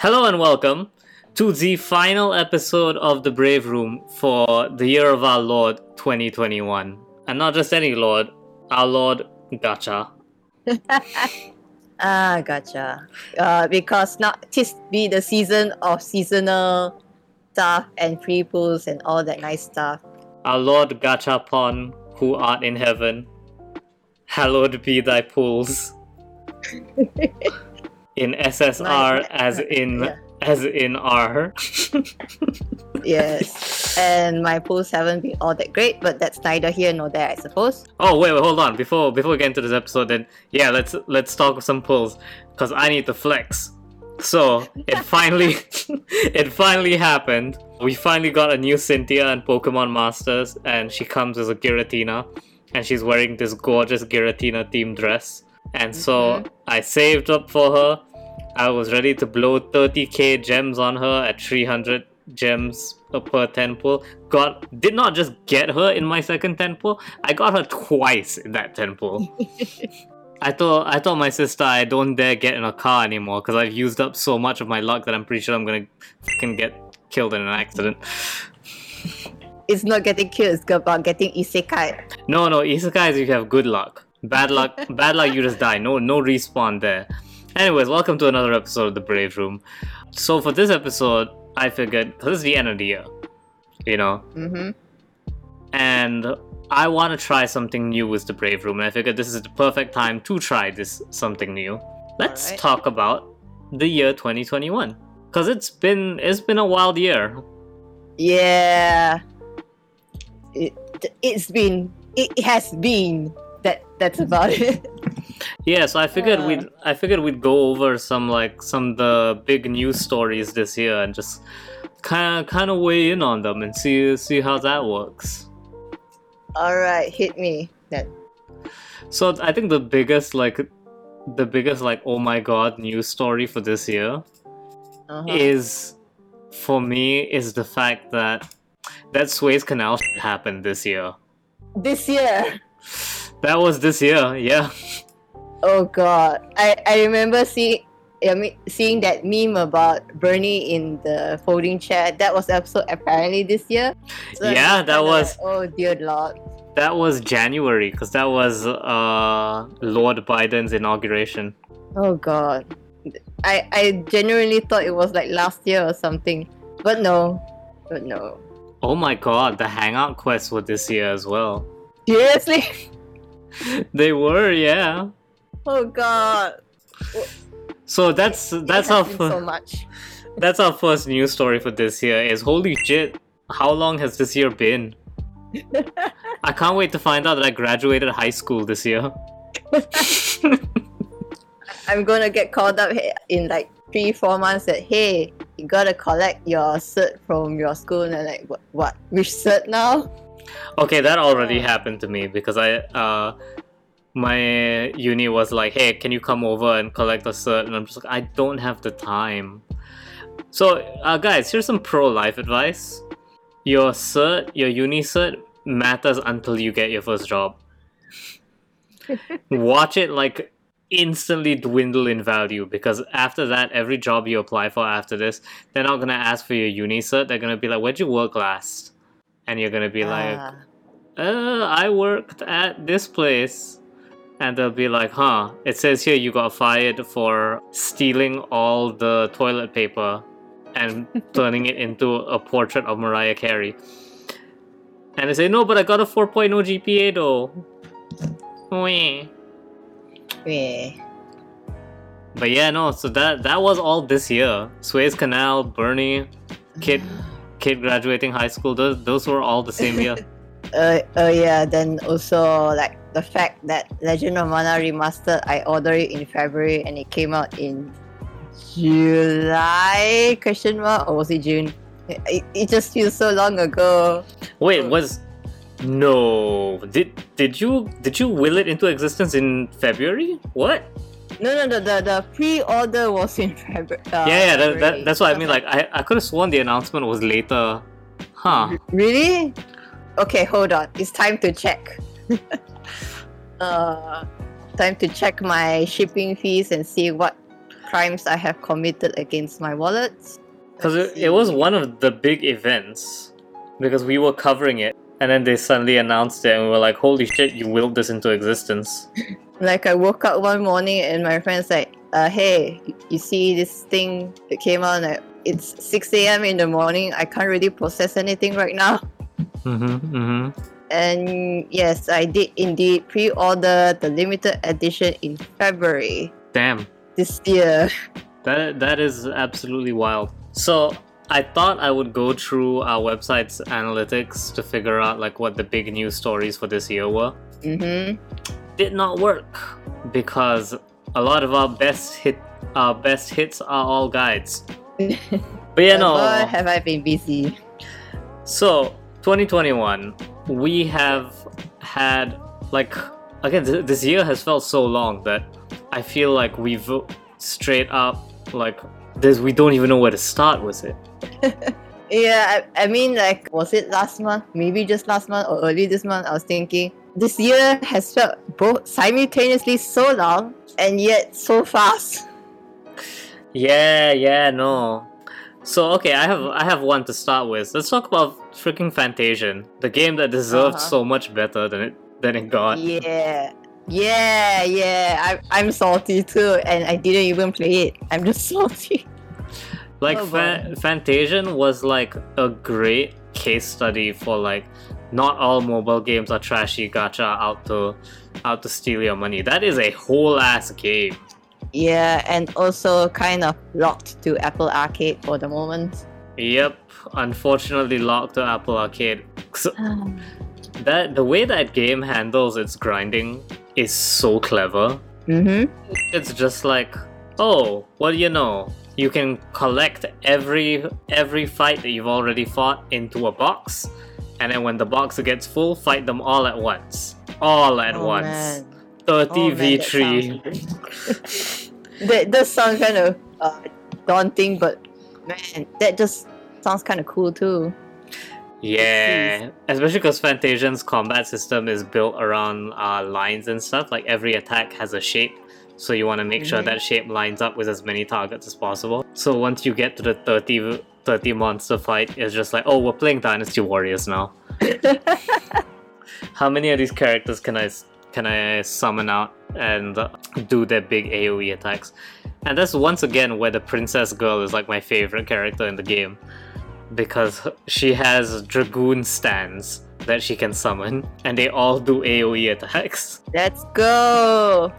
Hello and welcome to the final episode of The Brave Room for the year of our Lord 2021. And not just any Lord, our Lord Gacha. Ah, gotcha. Uh, because now tis be the season of seasonal stuff and free pools and all that nice stuff. Our Lord Gachapon, who art in heaven, hallowed be thy pools. in SSR as in yeah. as in R. Yes. and my pools haven't been all that great, but that's neither here nor there, I suppose. Oh wait, wait, hold on. Before before we get into this episode, then yeah, let's let's talk some pulls because I need to flex. So it finally it finally happened. We finally got a new Cynthia in Pokemon Masters, and she comes as a Giratina, and she's wearing this gorgeous Giratina themed dress. And so mm-hmm. I saved up for her. I was ready to blow 30k gems on her at 300 gems per 10 pull. Got did not just get her in my second 10 pull, I got her twice in that 10 pull. I thought I told my sister I don't dare get in a car anymore because I've used up so much of my luck that I'm pretty sure I'm gonna fucking get killed in an accident. It's not getting killed, it's about getting isekai. No, no, isekais you have good luck. Bad luck, bad luck you just die. No, no respawn there. Anyways, welcome to another episode of the Brave Room. So for this episode, I figured this is the end of the year, you know, Mm-hmm. and I want to try something new with the Brave Room, and I figured this is the perfect time to try this something new. Let's Alright. talk about the year 2021, because it's been it's been a wild year. Yeah. It, it's been, it has been. That That's about it. Yeah, so I figured Uh. we'd I figured we'd go over some like some of the big news stories this year and just kind of kind of weigh in on them and see see how that works. Alright, hit me then. So I think the biggest like the biggest like oh my god news story for this year Uh-huh. is for me is the fact that that Suez Canal happened this year. This year. That was this year, yeah. Oh god, I, I remember seeing I mean, seeing that meme about Bernie in the folding chair. That was episode apparently this year. So Yeah, that was- like, oh dear lord. That was January because that was uh Lord Biden's inauguration. Oh god, I I genuinely thought it was like last year or something, but no, but no. Oh my god, the Hangout quests were this year as well. Seriously? They were, yeah. Oh god. So that's that's our been so much. that's our first news story for this year. Is holy shit! How long has this year been? I can't wait to find out that I graduated high school this year. I'm gonna get called up in like three, four months that hey, you gotta collect your cert from your school and I'm like what what? Which cert now? Okay, that already happened to me because I uh my uni was like, "Hey, can you come over and collect a cert?" And I'm just like, "I don't have the time." So, uh, guys, here's some pro life advice. Your cert, your uni cert, matters until you get your first job. Watch it like instantly dwindle in value because after that, every job you apply for after this, they're not gonna ask for your uni cert. They're gonna be like, "Where'd you work last?" And you're gonna be like, Ah, uh, I worked at this place. And they'll be like, huh, it says here you got fired for stealing all the toilet paper and turning it into a portrait of Mariah Carey. And they say, no, but I got a 4.0 GPA though. Weh. yeah. But yeah, no, so that that was all this year. Suez Canal, Bernie, kid kid graduating high school, those, those were all the same year. Uh, oh yeah, then also like the fact that Legend of Mana Remastered, I ordered it in February and it came out in July question mark or was it June? It, it just feels so long ago. Wait, was no? Did did you did you will it into existence in February? What? No, no, the the, the pre-order was in February. Uh, yeah, yeah. That, that, that's what I mean. Like, I I could have sworn the announcement was later. Huh? Really? Okay, hold on. It's time to check. uh, time to check my shipping fees and see what crimes I have committed against my wallet. Because it, it was one of the big events because we were covering it and then they suddenly announced it and we were like, holy shit, you willed this into existence. Like I woke up one morning and my friend's like, uh, "Hey, you see this thing that came out? Like, it's 6 a.m. in the morning. I can't really process anything right now." Mm-hmm, mm-hmm. And yes, I did indeed pre-order the limited edition in February Damn. this year. That that is absolutely wild. So I thought I would go through our website's analytics to figure out like what the big news stories for this year were. Mm-hmm. Did not work because a lot of our best hit our best hits are all guides. But yeah, no. Have I been busy. So 2021, we have had like again th- this year has felt so long that I feel like we've straight up like this we don't even know where to start with it. Yeah, I, I mean, like, was it last month? Maybe just last month or early this month? I was thinking this year has felt both simultaneously so long and yet so fast. Yeah, yeah, no. So okay, I have I have one to start with. Let's talk about freaking Fantasian, the game that deserved Uh-huh. so much better than it than it got. Yeah, yeah, yeah. I, I'm salty too, and I didn't even play it. I'm just salty. Like Oh, Fa- Fantasian was like a great case study for like not all mobile games are trashy gacha out to out to steal your money. That is a whole ass game. Yeah, and also kind of locked to Apple Arcade for the moment. Yep, unfortunately locked to Apple Arcade. So that the way that game handles its grinding is so clever. mm-hmm. It's just like, oh, what do you know? You can collect every every fight that you've already fought into a box, and then when the box gets full, fight them all at once. All at Oh, once. man. 30 Oh, v3. sounds- that does sound kind of uh, daunting, but man, that just sounds kind of cool too. Yeah, especially because Fantasian's combat system is built around uh, lines and stuff. Like every attack has a shape, so you want to make sure Mhm. that shape lines up with as many targets as possible. So once you get to the 30, 30 monster fight, it's just like, oh, we're playing Dynasty Warriors now. How many of these characters can I can I summon out and do their big AOE attacks? And that's once again where the princess girl is like my favorite character in the game because she has dragoon stands that she can summon and they all do AoE attacks. Let's go.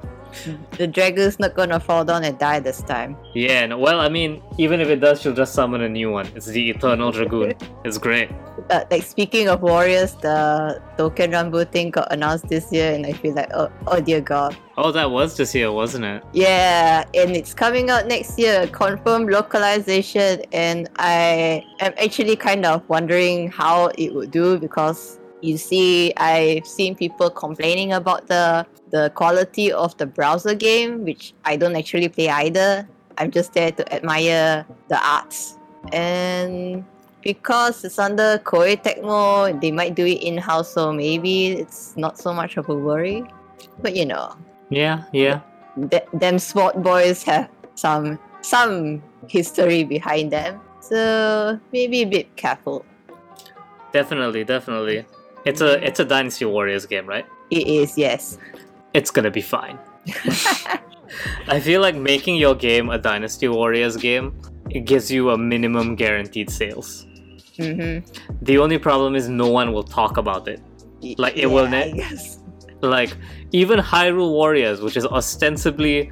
The dragon's not gonna fall down and die this time. Yeah, and well, I mean, even if it does, she'll just summon a new one. It's the Eternal Dragoon. It's great. Uh, like speaking of warriors, the Touken Ranbu thing got announced this year, and I feel like, oh, oh dear god. Oh, that was this year, wasn't it? Yeah, and it's coming out next year, confirmed localization, and I am actually kind of wondering how it would do because you see, I've seen people complaining about the the quality of the browser game, which I don't actually play either. I'm just there to admire the arts, and because it's under Koei Tecmo, they might do it in house, so maybe it's not so much of a worry. But you know, Yeah, yeah. th- them sport boys have some some history behind them so maybe a bit careful Definitely, definitely. It's a it's a Dynasty Warriors game, right? it is yes It's gonna be fine. I feel like making your game a Dynasty Warriors game it gives you a minimum guaranteed sales. mm-hmm. The only problem is no one will talk about it. Like, it will I ne- like even Hyrule Warriors, which is ostensibly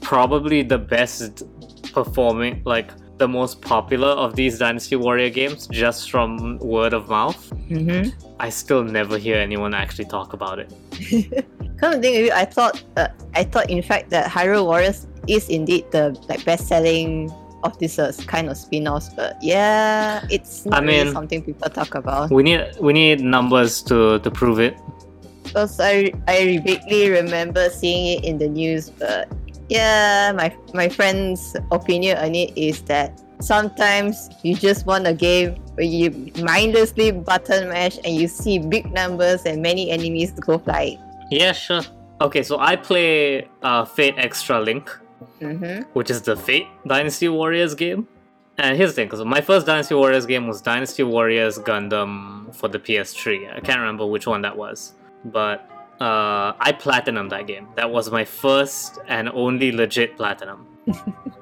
probably the best performing, like the most popular of these Dynasty Warrior games, just from word of mouth, mm-hmm. I still never hear anyone actually talk about it. Come to think of it, I thought uh, I thought in fact that Hyrule Warriors is indeed the like best selling of this uh, kind of spin-offs, but yeah, it's not I really mean- something people talk about. We need we need numbers to to prove it. Because I I vaguely remember seeing it in the news, but yeah, my my friend's opinion on it is that sometimes you just want a game where you mindlessly button mash and you see big numbers and many enemies to go flying. Yeah, sure. Okay, so I play uh, Fate Extella Link, Mm-hmm. which is the Fate Dynasty Warriors game. And here's the thing, because my first Dynasty Warriors game was Dynasty Warriors Gundam for the PS3. I can't remember which one that was, but uh, I platinum that game. That was my first and only legit platinum.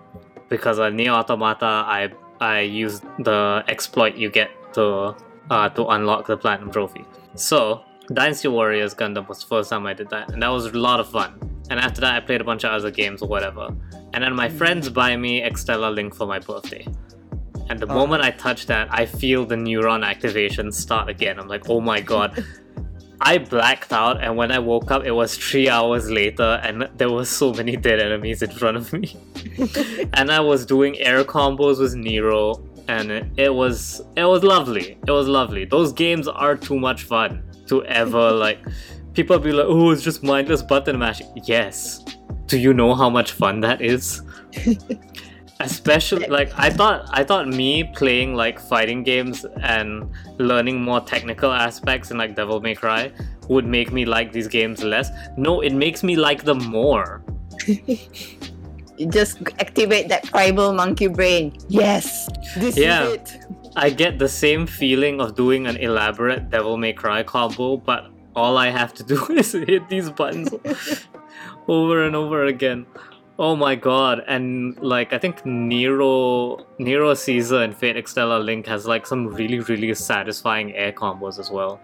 because on NieR Automata, I I used the exploit you get to uh, to unlock the platinum trophy. So Dynasty Warriors Gundam was the first time I did that, and that was a lot of fun. And after that, I played a bunch of other games or whatever. And then my friends buy me Extella Link for my birthday. And the Oh. moment I touch that, I feel the neuron activation start again. I'm like, oh my god. I blacked out, and when I woke up, it was three hours later, and there were so many dead enemies in front of me. and I was doing air combos with Nero, and it, it was it was lovely. It was lovely. Those games are too much fun to ever like. People be like, "Oh, it's just mindless button mashing." Yes. Do you know how much fun that is? Especially like I thought I thought me playing like fighting games and learning more technical aspects in like Devil May Cry would make me like these games less. No, it makes me like them more. You just activate that tribal monkey brain. Yes, this Yeah. is it. I get the same feeling of doing an elaborate Devil May Cry combo, but all I have to do is hit these buttons over and over again. Oh my god! And like I think Nero, Nero Caesar and Fate Extella Link has like some really really satisfying air combos as well.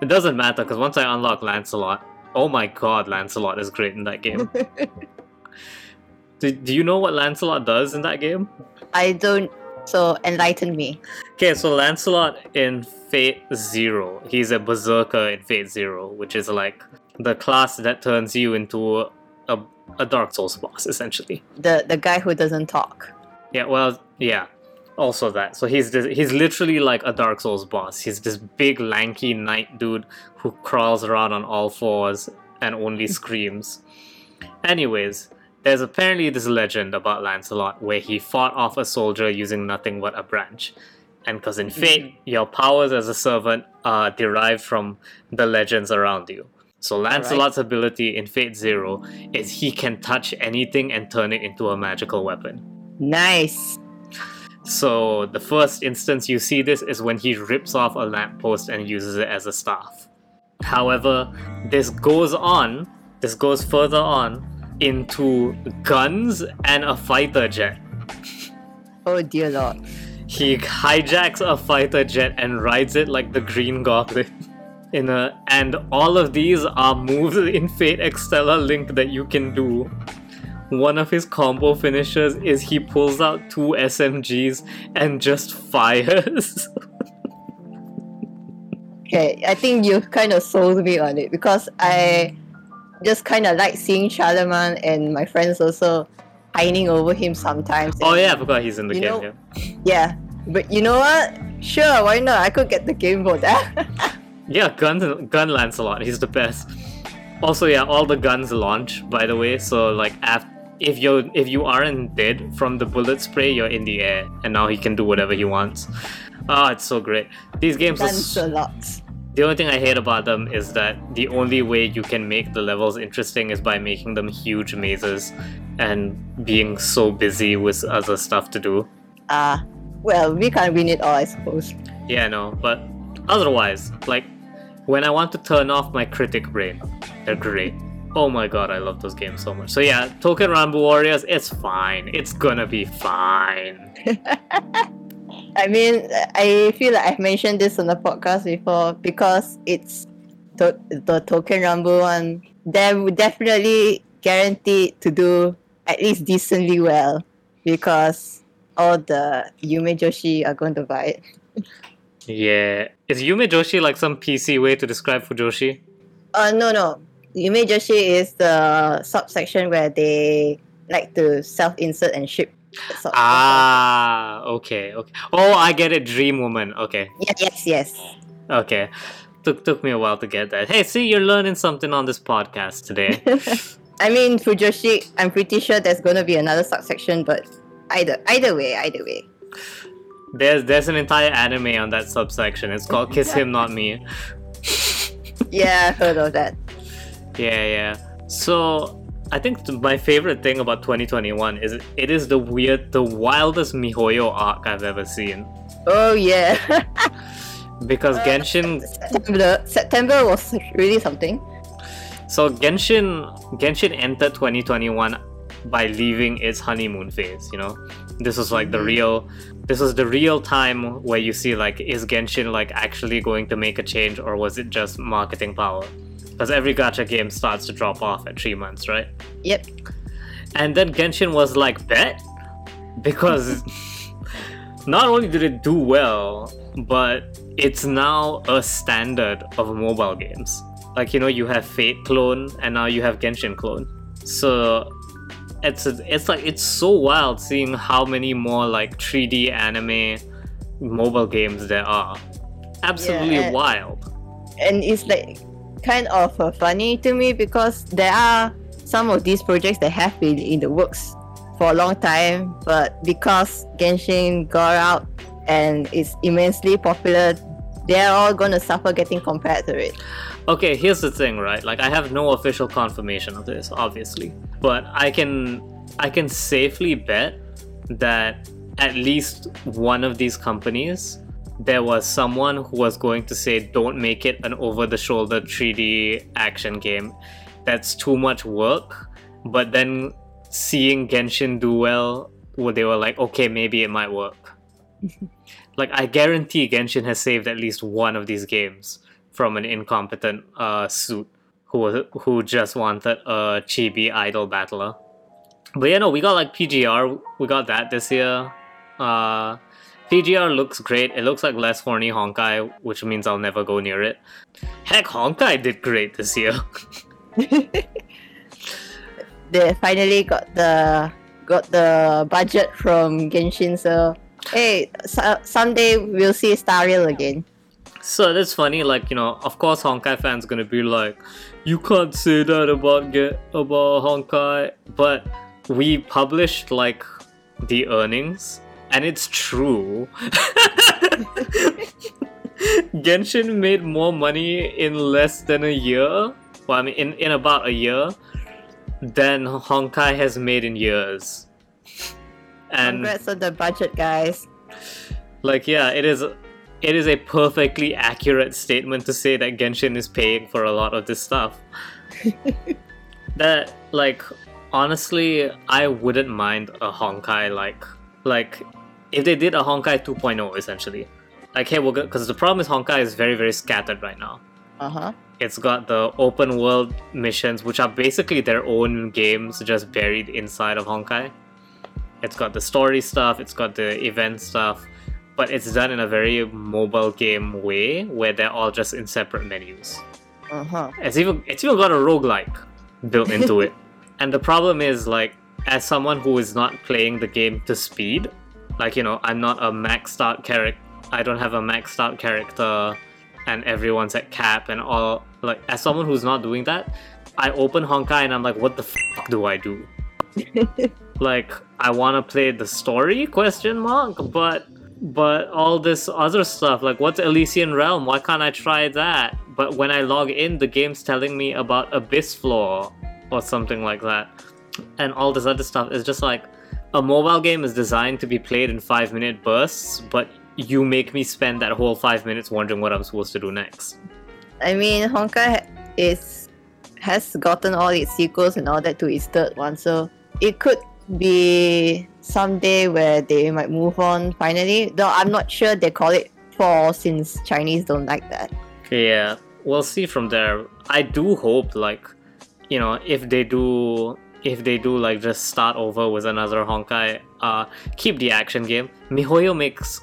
It doesn't matter because once I unlock Lancelot, oh my god, Lancelot is great in that game. do, do you know what Lancelot does in that game? I don't. So enlighten me. Okay, so Lancelot in Fate Zero, he's a berserker in Fate Zero, which is like the class that turns you into a, Dark Souls boss, essentially. The the guy who doesn't talk. Yeah, well, yeah, also that. So he's this, he's literally like a Dark Souls boss. He's this big, lanky knight dude who crawls around on all fours and only screams. Anyways, there's apparently this legend about Lancelot where he fought off a soldier using nothing but a branch. And because in mm-hmm. Fate, your powers as a servant are derived from the legends around you. So Lancelot's ability in Fate Zero is he can touch anything and turn it into a magical weapon. Nice. So the first instance you see this is when he rips off a lamppost and uses it as a staff. However, this goes on, this goes further on into guns and a fighter jet. Oh dear lord. He hijacks a fighter jet and rides it like the Green Goblin. In a, and all of these are moves in Fate Extella Link that you can do. One of his combo finishers is he pulls out two SMGs and just fires. Okay, I think you kind of sold me on it because I just kind of like seeing Charlemagne and my friends also pining over him sometimes. oh yeah, I forgot he's in the game. know- yeah. Yeah, but you know what? Sure, why not? I could get the game for that. Yeah, gun gun Lancelot, he's the best. Also, yeah, all the guns launch. By the way, so like af- if you if you aren't dead from the bullet spray, you're in the air, and now he can do whatever he wants. Ah, it's so great. These games are Guns s- a lot. the only thing I hate about them is that the only way you can make the levels interesting is by making them huge mazes and being so busy with other stuff to do. Ah, well, we can't win it all, I suppose. Yeah, no, but otherwise, like when I want to turn off my critic brain, they're great. Oh my god, I love those games so much. So yeah, Touken Ranbu Warriors, it's fine. It's gonna be fine. I mean, I feel like I've mentioned this on the podcast before because it's to- the Touken Ranbu one. They're definitely guaranteed to do at least decently well because all the Yume Joshi are going to buy it. Yeah. Is Yume Joshi like some PC way to describe Fujoshi? Uh, no, no. Yume Joshi is the subsection where they like to self insert and ship. that sort of stuff. Ah, okay, okay. Oh, I get it. Dream Woman. Okay, Yes, yes, yes. okay. Took took me a while to get that. Hey, see, you're learning something on this podcast today. I mean, Fujoshi, I'm pretty sure there's going to be another subsection, but either either way, either way. There's there's an entire anime on that subsection. It's called Kiss Him Not Me. Yeah, I heard of that. Yeah, yeah. So I think th- my favorite thing about 2021 is it is the weird, the wildest MiHoYo arc I've ever seen. Oh yeah. Because uh, Genshin, September September was really something. so Genshin, Genshin entered 2021 by leaving its honeymoon phase. You know, this was like the Mhm. real, this was the real time where you see like, is Genshin like actually going to make a change or was it just marketing power? Because every gacha game starts to drop off at three months, right? Yep. And then Genshin was like, bet? Because not only did it do well, but it's now a standard of mobile games. Like, you know, you have Fate clone and now you have Genshin clone. So it's it's like it's so wild seeing how many more like 3D anime mobile games there are. Absolutely and- wild. and it's like kind of uh, funny to me because there are some of these projects that have been in the works for a long time, but because Genshin got out and is immensely popular, they're all gonna suffer getting compared to it. Okay, here's the thing, right? Like I have no official confirmation of this, obviously, but I can I can safely bet that at least one of these companies there was someone who was going to say don't make it an over the shoulder 3D action game. That's too much work. But then seeing Genshin do well, well, they were like, okay, maybe it might work. like I guarantee Genshin has saved at least one of these games from an incompetent uh, suit who who just wanted a chibi idol battler. But yeah, no, we got like PGR. We got that this year. Uh, PGR looks great. It looks like less horny Honkai, which means I'll never go near it. Heck, Honkai did great this year. They finally got the got the budget from Genshin, so hey, so, someday we'll see Star Rail again. So that's funny. Like you know, of course, Honkai fans gonna be like, "You can't say that about get about Honkai," but we published like the earnings, and it's true. Genshin made more money in less than a year. Well, I mean, in, in about a year than Honkai has made in years. And Congrats on the budget, guys. like yeah, it is it is a perfectly accurate statement to say that Genshin is paying for a lot of this stuff. that like honestly, I wouldn't mind a Honkai like like if they did a Honkai 2.0 essentially. Like hey, we're because the problem is Honkai is very very scattered right now. Uh huh. It's got the open world missions, which are basically their own games just buried inside of Honkai. It's got the story stuff, it's got the event stuff, but it's done in a very mobile game way where they're all just in separate menus. Uh huh. It's even it's even got a roguelike built into it. And the problem is like as someone who is not playing the game to speed, like you know, I'm not a maxed out character I don't have a maxed out character and everyone's at cap and all like as someone who's not doing that, I open Honkai and I'm like, what the fuck do I do? like I wanna play the story question mark, but but all this other stuff, like what's Elysian Realm? Why can't I try that? But when I log in, the game's telling me about Abyss Floor or something like that. And all this other stuff is just like a mobile game is designed to be played in five minute bursts, but you make me spend that whole five minutes wondering what I'm supposed to do next. I mean, Honkai is has gotten all its sequels and all that to its third one, so it could be someday where they might move on finally. Though I'm not sure they call it fall since Chinese don't like that. Yeah, we'll see from there. I do hope, like, you know, if they do, if they do, like, just start over with another Honkai, uh, keep the action game. MiHoYo makes,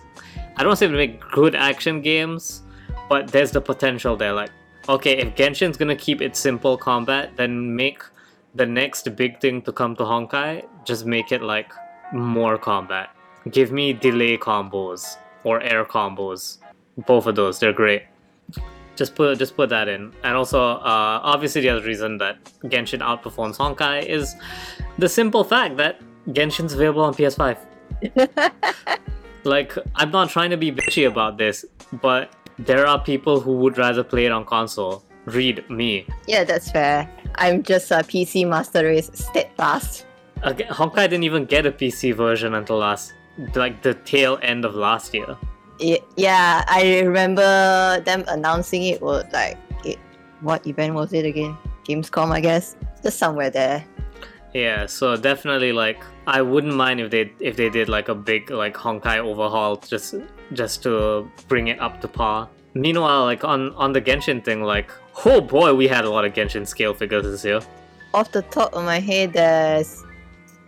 I don't say they make good action games, but there's the potential there. Like, okay, if Genshin's gonna keep its simple combat, then make the next big thing to come to Honkai, just make it like more combat. Give me delay combos or air combos. Both of those, they're great just put just put that in and also uh, obviously the other reason that genshin outperforms honkai is the simple fact that genshin's available on ps5 like i'm not trying to be bitchy about this but there are people who would rather play it on console read me Yeah, that's fair. I'm just a PC Master Race steadfast. Okay, Honkai didn't even get a PC version until last, like the tail end of last year. Y- yeah, I remember them announcing it was like it, what event was it again? Gamescom, I guess. Just somewhere there. Yeah, so definitely like I wouldn't mind if they if they did like a big like Honkai overhaul just just to bring it up to par. Meanwhile, like on on the Genshin thing, like oh boy, we had a lot of Genshin scale figures this year. Off the top of my head, there's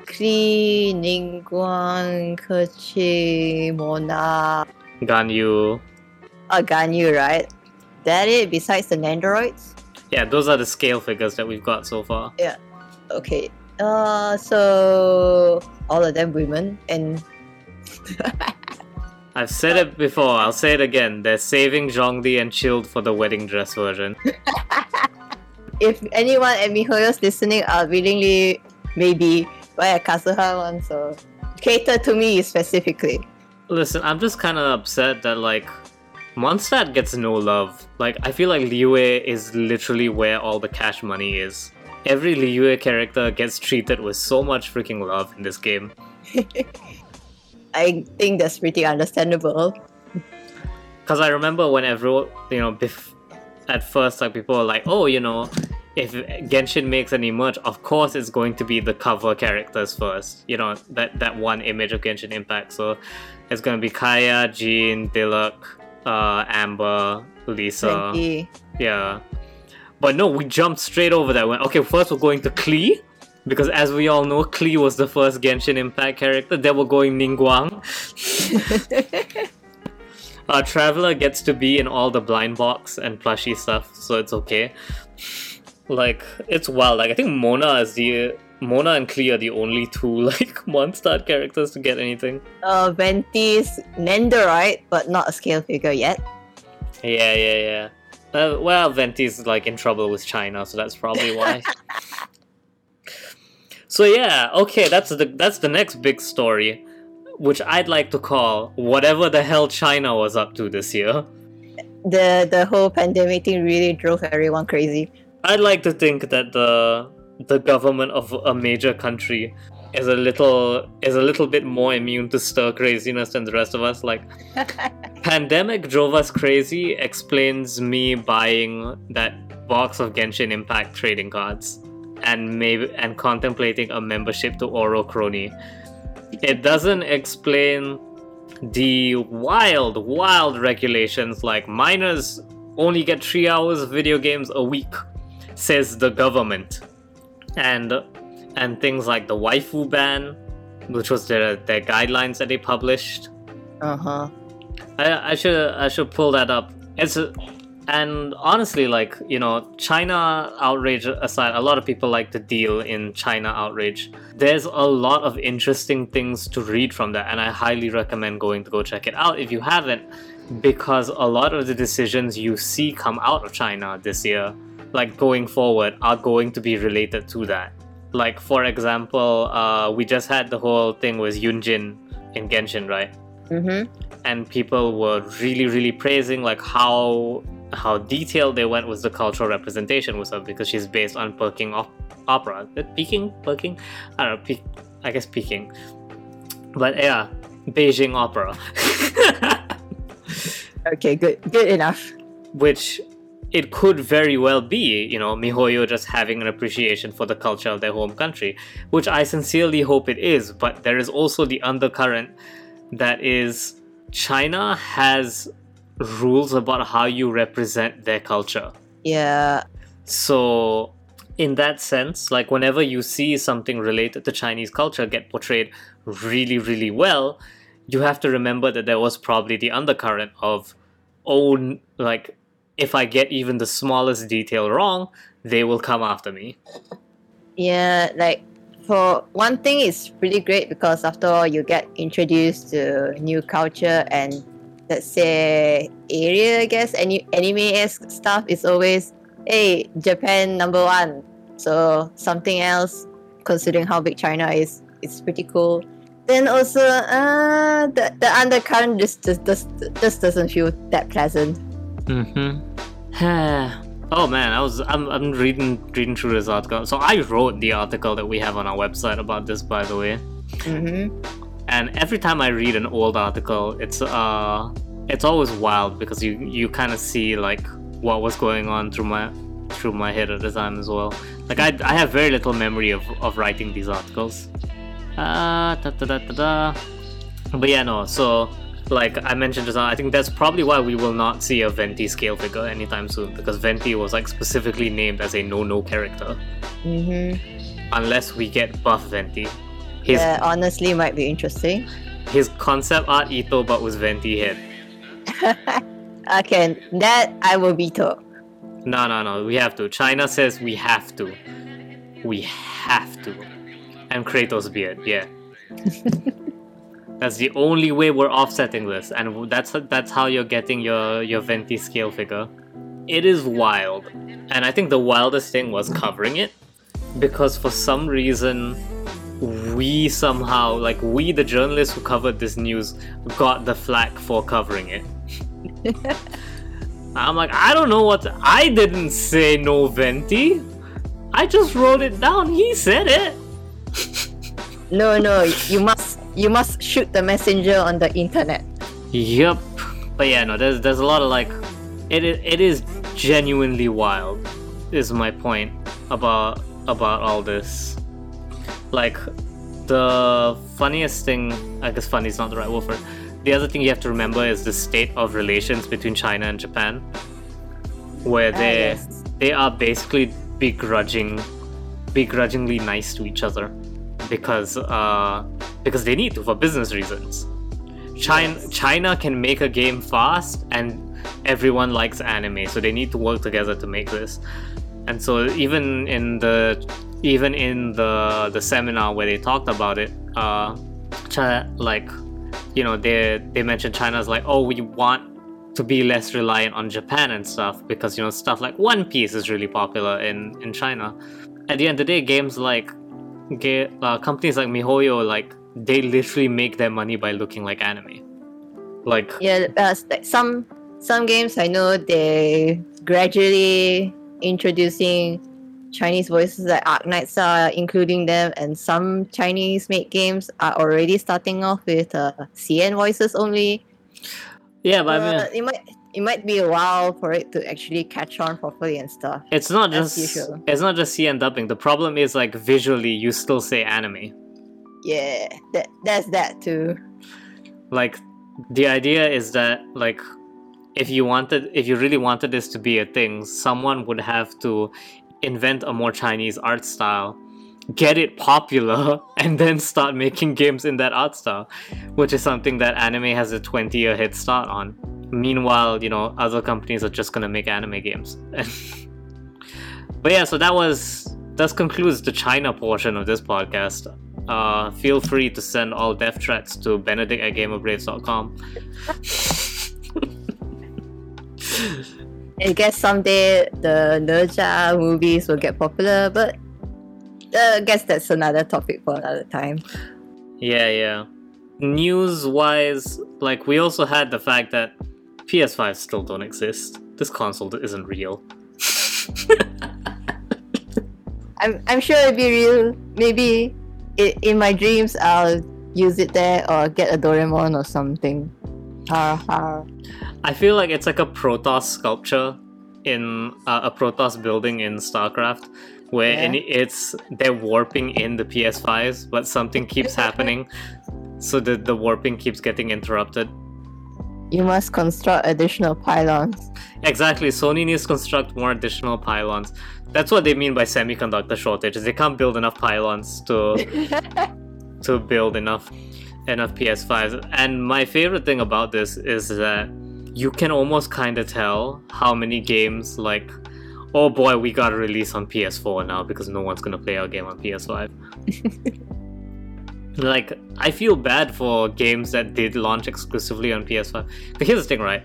Klee, Ningguang, Keqing, Mona, Ganyu. uh, Ganyu, right? That it besides the Nendoroids? Yeah, those are the scale figures that we've got so far. Yeah. Okay. Uh, so all of them women and I've said it before, I'll say it again. They're saving Zhongli and Childe for the wedding dress version. if anyone at MiHoYo's listening, I'll willingly maybe buy a Kazuha one. So cater to me specifically. Listen, I'm just kind of upset that like Mondstadt gets no love. Like I feel like Liyue is literally where all the cash money is. Every Liyue character gets treated with so much freaking love in this game. I think that's pretty understandable. Cause I remember when everyone, you know, bef- at first like people were like, oh, you know, if Genshin makes any merch, of course it's going to be the cover characters first. You know, that that one image of Genshin Impact. So it's gonna be Kaeya, Jean, Diluc, uh, Amber, Lisa. Plenty. Yeah. But no, we jumped straight over that. Went, okay, first we're going to Klee. Because as we all know, Klee was the first Genshin Impact character. They we're going Ningguang. Our traveler gets to be in all the blind box and plushy stuff, so it's okay. Like, it's wild. Like, I think Mona is the. Mona and Klee are the only two, like, Mondstadt characters to get anything. uh, Venti's Nendoroid, but not a scale figure yet. Yeah, yeah, yeah. Uh, well, Venti's like in trouble with China, so that's probably why. so yeah, okay, that's the that's the next big story, which I'd like to call whatever the hell China was up to this year. The the whole pandemic thing really drove everyone crazy. I'd like to think that the the government of a major country is a little is a little bit more immune to stir craziness than the rest of us. Like pandemic drove us crazy explains me buying that box of Genshin Impact trading cards and maybe and contemplating a membership to Oro Crony. It doesn't explain the wild, wild regulations like minors only get three hours of video games a week, says the government. And and things like the waifu ban, which was their their guidelines that they published. Uh huh. I, I should I should pull that up. It's a, and honestly, like you know, China outrage aside, a lot of people like to deal in China outrage. There's a lot of interesting things to read from that, and I highly recommend going to go check it out if you haven't, because a lot of the decisions you see come out of China this year, like going forward, are going to be related to that. Like for example, uh, we just had the whole thing with Yunjin in Genshin, right? Mm-hmm. and people were really really praising like how how detailed they went with the cultural representation with her because she's based on Peking op- opera Peking Peking I don't know Pe- I guess Peking but yeah Beijing opera Okay, good, good enough. which it could very well be, you know, MiHoYo just having an appreciation for the culture of their home country, which I sincerely hope it is. But there is also the undercurrent that is China has rules about how you represent their culture. Yeah. So, in that sense, like whenever you see something related to Chinese culture get portrayed really, really well, you have to remember that there was probably the undercurrent of, oh, like, if I get even the smallest detail wrong, they will come after me. Yeah, like for one thing, it's really great because after all, you get introduced to new culture and let's say area. I guess any anime esque stuff is always hey Japan number one. So something else, considering how big China is, it's pretty cool. Then also, uh, the the undercurrent just just just, just doesn't feel that pleasant. Mm-hmm. Oh man, I was I'm, I'm reading reading through this article. So I wrote the article that we have on our website about this, by the way. Mm-hmm. And every time I read an old article, it's uh it's always wild because you you kind of see like what was going on through my through my head at the time as well. Like I I have very little memory of of writing these articles. Uh, da, da, da, da, da. But yeah, no. So like I mentioned just now, I think that's probably why we will not see a Venti scale figure anytime soon because Venti was like specifically named as a no-no character. Mm-hmm. Unless we get buff Venti. His That honestly might be interesting. his concept art Itto but with Venti head. okay, that I will veto. No, no, no. We have to. China says we have to. We have to. And Kratos beard, yeah. that's the only way we're offsetting this, and that's that's how you're getting your your Venti scale figure. It is wild, and I think the wildest thing was covering it, because for some reason we somehow like we the journalists who covered this news got the flack for covering it. I'm like, I don't know what. I didn't say no venti. I just wrote it down. He said it. No, no, you must you must shoot the messenger on the internet. Yep. But yeah, no. There's there's a lot of like, it, it is genuinely wild. Is my point about about all this. Like, the funniest thing. I guess funny is not the right word for it. The other thing you have to remember is the state of relations between China and Japan, where Ah, they yes. they are basically begrudging begrudgingly nice to each other because uh because they need to for business reasons china Yes. china can make a game fast and everyone likes anime so they need to work together to make this and so even in the even in the the seminar where they talked about it uh China, like you know they they mentioned china's like oh we want to be less reliant on Japan and stuff because you know stuff like One Piece is really popular in in China. At the end of the day, games like ga- uh, companies like MiHoYo like they literally make their money by looking like anime. Like Yeah, uh, some some games I know they gradually introducing Chinese voices like Arknights are including them, and some Chinese made games are already starting off with uh, CN voices only. yeah, but I Uh, mean it might it might be a while for it to actually catch on properly and stuff. it's not just usual. it's not just CN dubbing. The problem is like visually you still say anime. Yeah, that that's that too. like the idea is that like if you wanted if you really wanted this to be a thing someone would have to invent a more chinese art style get it popular and then start making games in that art style which is something that anime has a 20 year head start on. Meanwhile you know other companies are just to make anime games. But yeah so that was that concludes the china portion of this podcast. Uh, feel free to send all death threats to benedict at gamerbraves.com I guess someday the Ne Zha movies will get popular, but uh, I guess that's another topic for another time. Yeah, yeah. News wise, like we also had the fact that PS5 still don't exist. This console isn't real. I'm I'm sure it'll be real. Maybe i in my dreams I'll use it there or get a Doraemon or something. Ha ha. I feel like it's like a Protoss sculpture in uh, a Protoss building in StarCraft, where Yeah. it's they're warping in the PS5s, but something keeps happening, so that the warping keeps getting interrupted. You must construct additional pylons. Exactly. Sony needs to construct more additional pylons. That's what they mean by semiconductor shortages. They can't build enough pylons to to build enough enough PS5s. And my favorite thing about this is that you can almost kind of tell how many games like oh boy, we got to release on PS4 now because no one's going to play our game on PS5. like I feel bad for games that did launch exclusively on PS5. But here's the thing, right?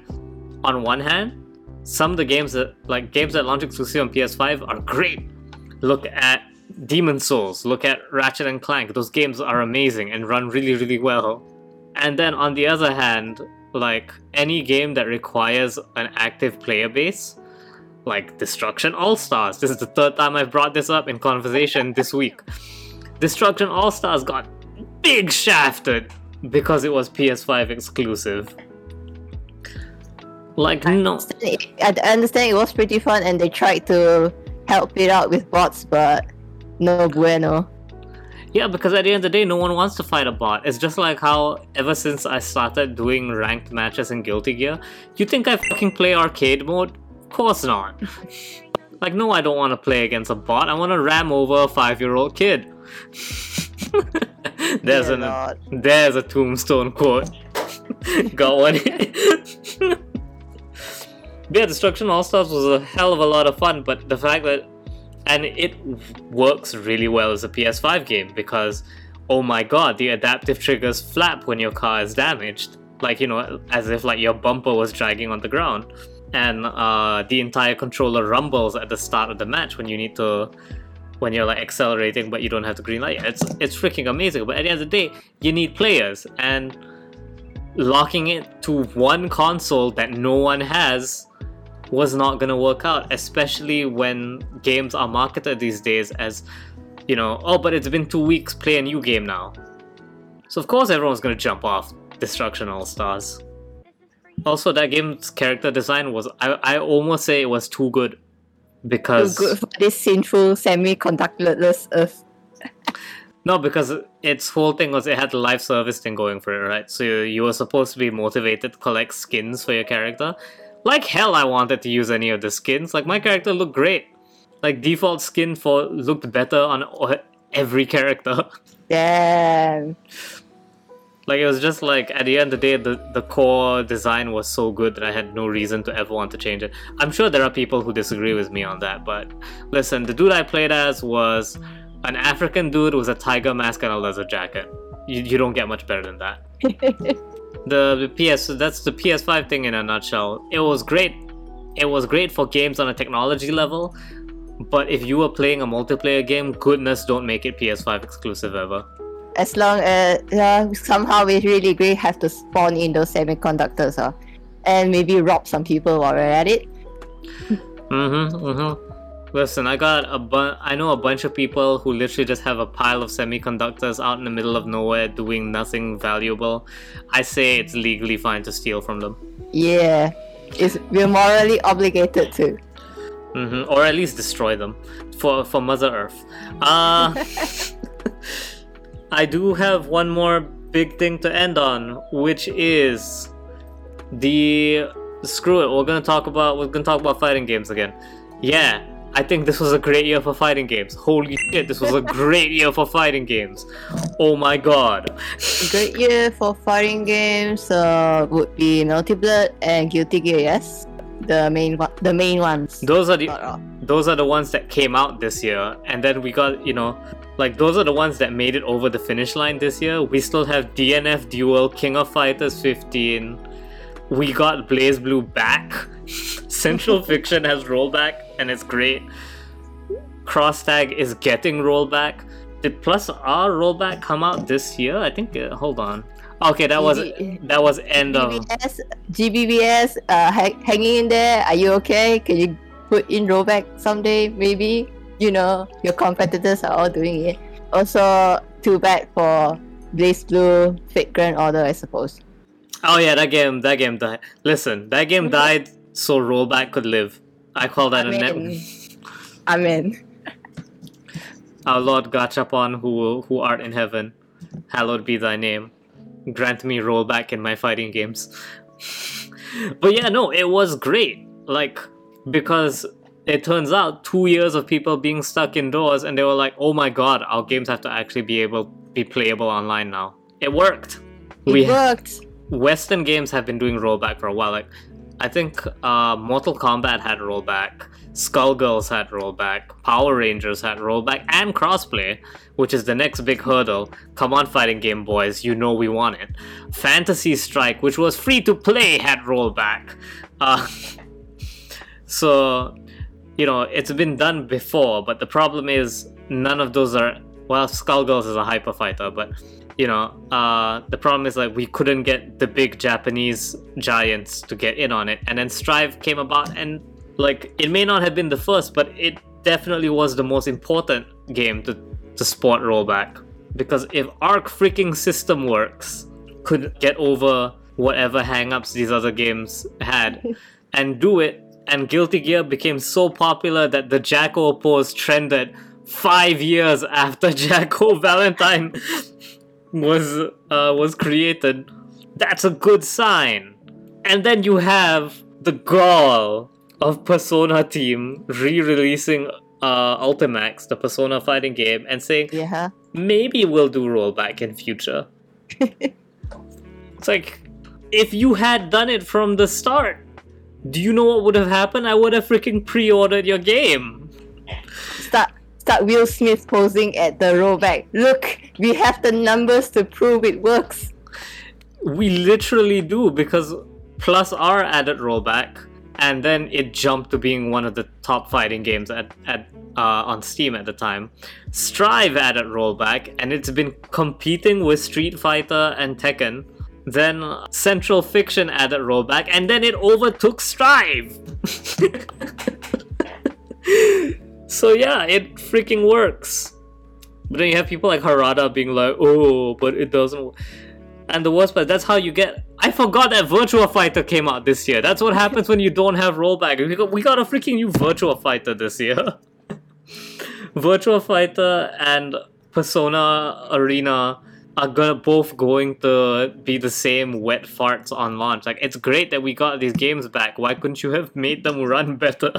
On one hand, some of the games that like games that launch exclusively on PS5 are great. Look at Demon Souls, look at Ratchet and Clank. Those games are amazing and run really, really well. And then on the other hand, like any game that requires an active player base, like Destruction All Stars. This is the third time I've brought this up in conversation this week. Destruction All Stars got big shafted because it was PS5 exclusive. Like, I no. understand I understand it was pretty fun and they tried to help it out with bots, but no bueno. Yeah, because at the end of the day, no one wants to fight a bot. It's just like how ever since I started doing ranked matches in Guilty Gear, you think I fucking play arcade mode? Of course not. like, no, I don't want to play against a bot. I want to ram over a five-year-old kid. there's an there's a tombstone quote. Got one. yeah, Destruction AllStars was a hell of a lot of fun, but the fact that and it works really well as a PS5 game because oh my god, the adaptive triggers flap when your car is damaged, like you know, as if like your bumper was dragging on the ground, and uh, the entire controller rumbles at the start of the match when you need to. When you're like accelerating, but you don't have the green light, it's it's freaking amazing. But at the end of the day, you need players, and locking it to one console that no one has was not going to work out, especially when games are marketed these days as, you know, oh, but it's been two weeks, play a new game now. So, of course, everyone's going to jump off Destruction AllStars. Also, that game's character design was, I, I almost say it was too good. Too Because. good for this sinful semiconductorless Earth. No, because its whole thing was it had the live service thing going for it, right? So you, you were supposed to be motivated to collect skins for your character. Like hell, I wanted to use any of the skins. Like my character looked great. Like default skin for looked better on every character. Damn. like it was just like at the end of the day, the the core design was so good that I had no reason to ever want to change it. I'm sure there are people who disagree with me on that, but listen, the dude I played as was an African dude with a tiger mask and a leather jacket. You, you don't get much better than that. the, the PS that's the PS5 thing in a nutshell. It was great. It was great for games on a technology level, but if you were playing a multiplayer game, goodness don't make it PS5 exclusive ever. as long as uh, somehow we really great have to spawn in those semiconductors uh, and maybe rob some people while we're at it. Mm-hmm. Mm-hmm. Listen, I got a bun. I know a bunch of people who literally just have a pile of semiconductors out in the middle of nowhere doing nothing valuable. I say it's legally fine to steal from them. Yeah, it's, we're morally obligated to. hmm Or at least destroy them for for Mother Earth. Uh, I do have one more big thing to end on, which is the screw it. We're gonna talk about we're gonna talk about fighting games again. Yeah, I think this was a great year for fighting games. Holy shit, this was a great year for fighting games. Oh my god. Great year for fighting games uh, would be Melty Blood and Guilty Gear. Yes, the main one, the main ones. Those are the those are the ones that came out this year and then we got you know like those are the ones that made it over the finish line this year we still have dnf duel king of fighters 15 we got BlazBlue back central fiction has rollback and it's great cross tag is getting rollback did plus r rollback come out this year i think uh, hold on okay that was that was end of GBVS, GBVS, uh, ha- hanging in there. Are you okay? Can you put in rollback someday? Maybe. You know, your competitors are all doing it. Also, too bad for BlazBlue Fate Grand Order, I suppose. Oh yeah, that game. That game died. Listen, that game Mhm. died so rollback could live. I call that I a net. mean, Amen. Our Lord Gachapon, who who art in heaven, hallowed be thy name. Grant me rollback in my fighting games. but yeah, no, it was great. Like because it turns out two years of people being stuck indoors, and they were like, "Oh my god, our games have to actually be able be playable online now." It worked. It we worked. Western games have been doing rollback for a while. Like, I think uh, Mortal Kombat had rollback, Skullgirls had rollback, Power Rangers had rollback, and crossplay, which is the next big hurdle. Come on, fighting game boys, you know we want it. Fantasy Strike, which was free to play, had rollback. Uh, so, you know, it's been done before, but the problem is none of those are. Well, Skullgirls is a hyper fighter, but you know, uh, the problem is like we couldn't get the big Japanese giants to get in on it, and then Strive came about, and like it may not have been the first, but it definitely was the most important game to to sport rollback. Because if Arc freaking system works could get over whatever hangups these other games had and do it and Guilty Gear became so popular that the Jack-O pose trended five years after Jack-O' Valentine was uh, was created. That's a good sign. And then you have the gall of Persona Team re-releasing uh, Ultimax, the Persona fighting game, and saying Yeah. maybe we'll do rollback in future. it's like if you had done it from the start, do you know what would have happened? I would have freaking pre-ordered your game. Start start Will Smith posing at the rollback. Look, we have the numbers to prove it works. We literally do because plus R added rollback, and then it jumped to being one of the top fighting games at, at uh, on Steam at the time. Strive added rollback, and it's been competing with Street Fighter and Tekken. Then Central Fiction added rollback, and then it overtook Strive. so yeah, it freaking works. But then you have people like Harada being like, "Oh, but it doesn't." work." And the worst part, that's how you get. I forgot that Virtua Fighter came out this year. That's what happens when you don't have rollback. We got, we got a freaking new Virtua Fighter this year. Virtua Fighter and Persona Arena are gonna both going to be the same wet farts on launch. Like it's great that we got these games back. Why couldn't you have made them run better?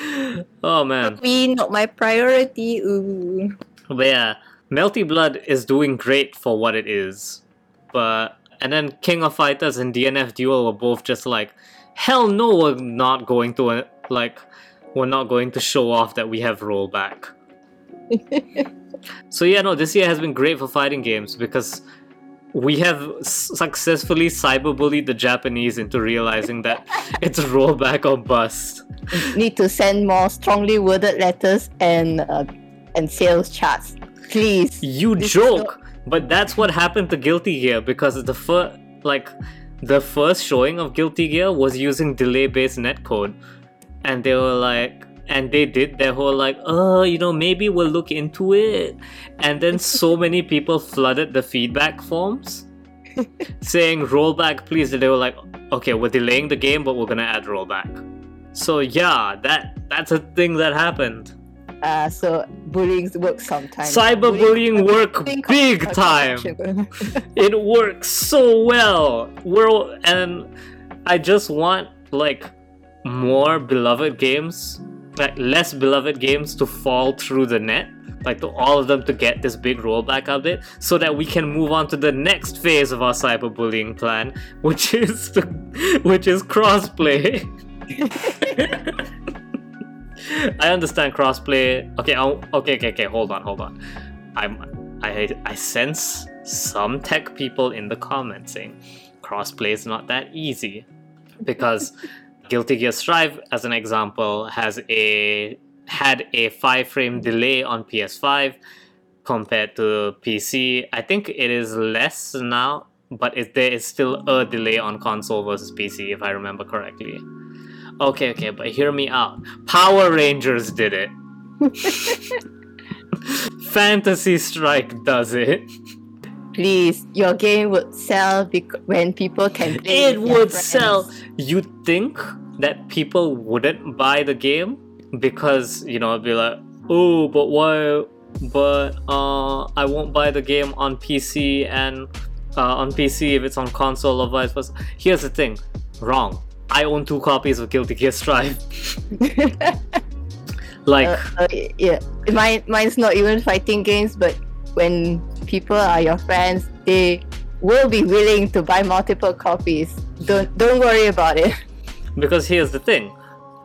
oh man. Me, not my priority. Ooh. But yeah, Melty Blood is doing great for what it is. But and then King of Fighters and DNF Duel were both just like, hell no, we're not going to uh, like, we're not going to show off that we have rollback. so yeah, no, this year has been great for fighting games because we have s- successfully cyberbullied the Japanese into realizing that it's rollback or bust. Need to send more strongly worded letters and uh, and sales charts, please. You This is joke, but that's what happened to Guilty Gear because the first, like, the first showing of Guilty Gear was using delay-based netcode, and they were like, and they did their whole like, oh, you know, maybe we'll look into it, and then so many people flooded the feedback forms, saying rollback, please. And they were like, okay, we're delaying the game, but we're gonna add rollback. So yeah, that that's a thing that happened. Uh, so bullying works sometimes. Cyberbullying work big time. it works so well. We're and I just want like more beloved games, like less beloved games to fall through the net. Like to all of them to get this big rollback update, so that we can move on to the next phase of our cyberbullying plan, which is the, which is crossplay. I understand crossplay. Okay, I'll, okay, okay, okay. Hold on, hold on. I'm, I, I sense some tech people in the comments saying crossplay is not that easy because Guilty Gear Strive, as an example, has a had a five frame delay on PS5 compared to PC. I think it is less now, but it, there is still a delay on console versus PC, if I remember correctly. Okay, okay, but hear me out. Power Rangers did it. Fantasy Strike does it. Please, your game would sell bec- when people can play. It would friends. sell. You'd think that people wouldn't buy the game because, you know, it'd be like, oh, but why? But uh, I won't buy the game on PC and uh, on PC if it's on console or vice versa. Here's the thing wrong. I own two copies of Guilty Gear Strive. like, Uh, uh, yeah, mine mine's not even fighting games, but when people are your friends, they will be willing to buy multiple copies. Don't don't worry about it. Because here's the thing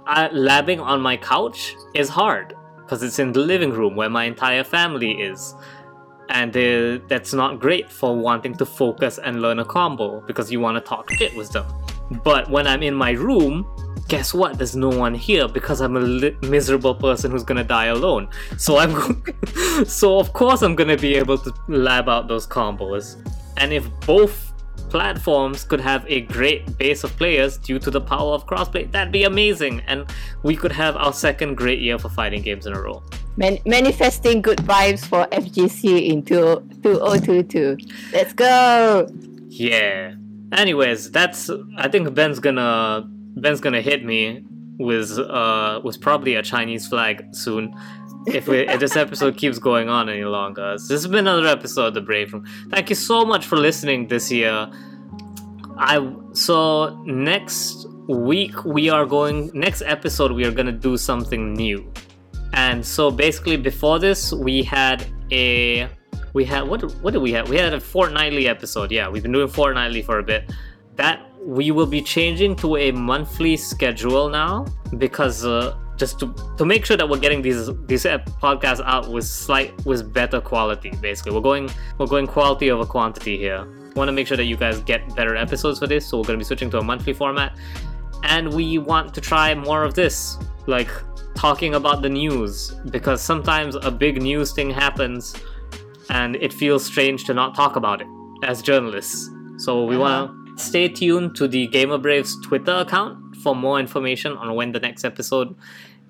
I, labbing on my couch is hard because it's in the living room where my entire family is. And uh, that's not great for wanting to focus and learn a combo because you want to talk shit with them. But when I'm in my room, guess what? There's no one here because I'm a li- miserable person who's gonna die alone. So I'm, so of course I'm gonna be able to lab out those combos. And if both platforms could have a great base of players due to the power of crossplay. That'd be amazing, and we could have our second great year for fighting games in a row. Man- manifesting good vibes for FGC in 2022. Let's go! Yeah. Anyways, that's I think Ben's gonna Ben's gonna hit me with uh with probably a Chinese flag soon. If, we, if this episode keeps going on any longer. This has been another episode of the Brave Room. Thank you so much for listening this year. I so next week we are going next episode we are gonna do something new. And so basically before this we had a we had what what did we have? We had a fortnightly episode. Yeah, we've been doing fortnightly for a bit. That we will be changing to a monthly schedule now because uh, just to, to make sure that we're getting these these podcasts out with slight with better quality. Basically, we're going we're going quality over quantity here. Want to make sure that you guys get better episodes for this, so we're going to be switching to a monthly format, and we want to try more of this, like talking about the news, because sometimes a big news thing happens, and it feels strange to not talk about it as journalists. So we uh-huh. want to stay tuned to the Gamer Braves Twitter account for more information on when the next episode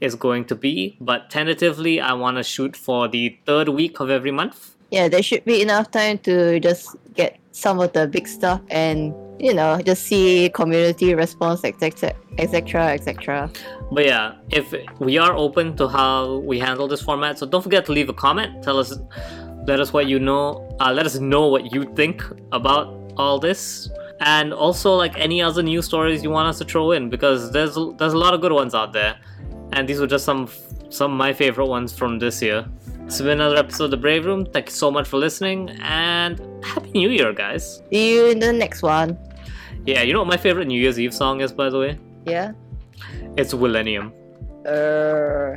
is going to be. But tentatively, I want to shoot for the third week of every month. Yeah, there should be enough time to just get some of the big stuff and you know just see community response etc etc etc but yeah if we are open to how we handle this format so don't forget to leave a comment tell us let us what you know uh, let us know what you think about all this. And also like any other news stories you want us to throw in because there's there's a lot of good ones out there. And these were just some some of my favorite ones from this year. This has been another episode of the brave room. Thank you so much for listening and happy new year guys. See you in the next one. Yeah you know what my favorite new year's eve song is by the way? Yeah? It's millennium uh...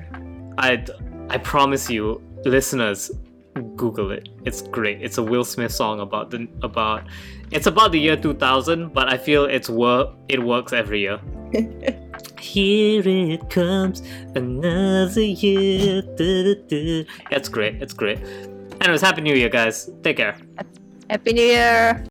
i i promise you listeners google it. It's great. It's a will smith song about the about it's about the year 2000 but i feel it's work it works every year. Here it comes another year it's great. It's great. Anyways happy new year guys. Take care. Happy new year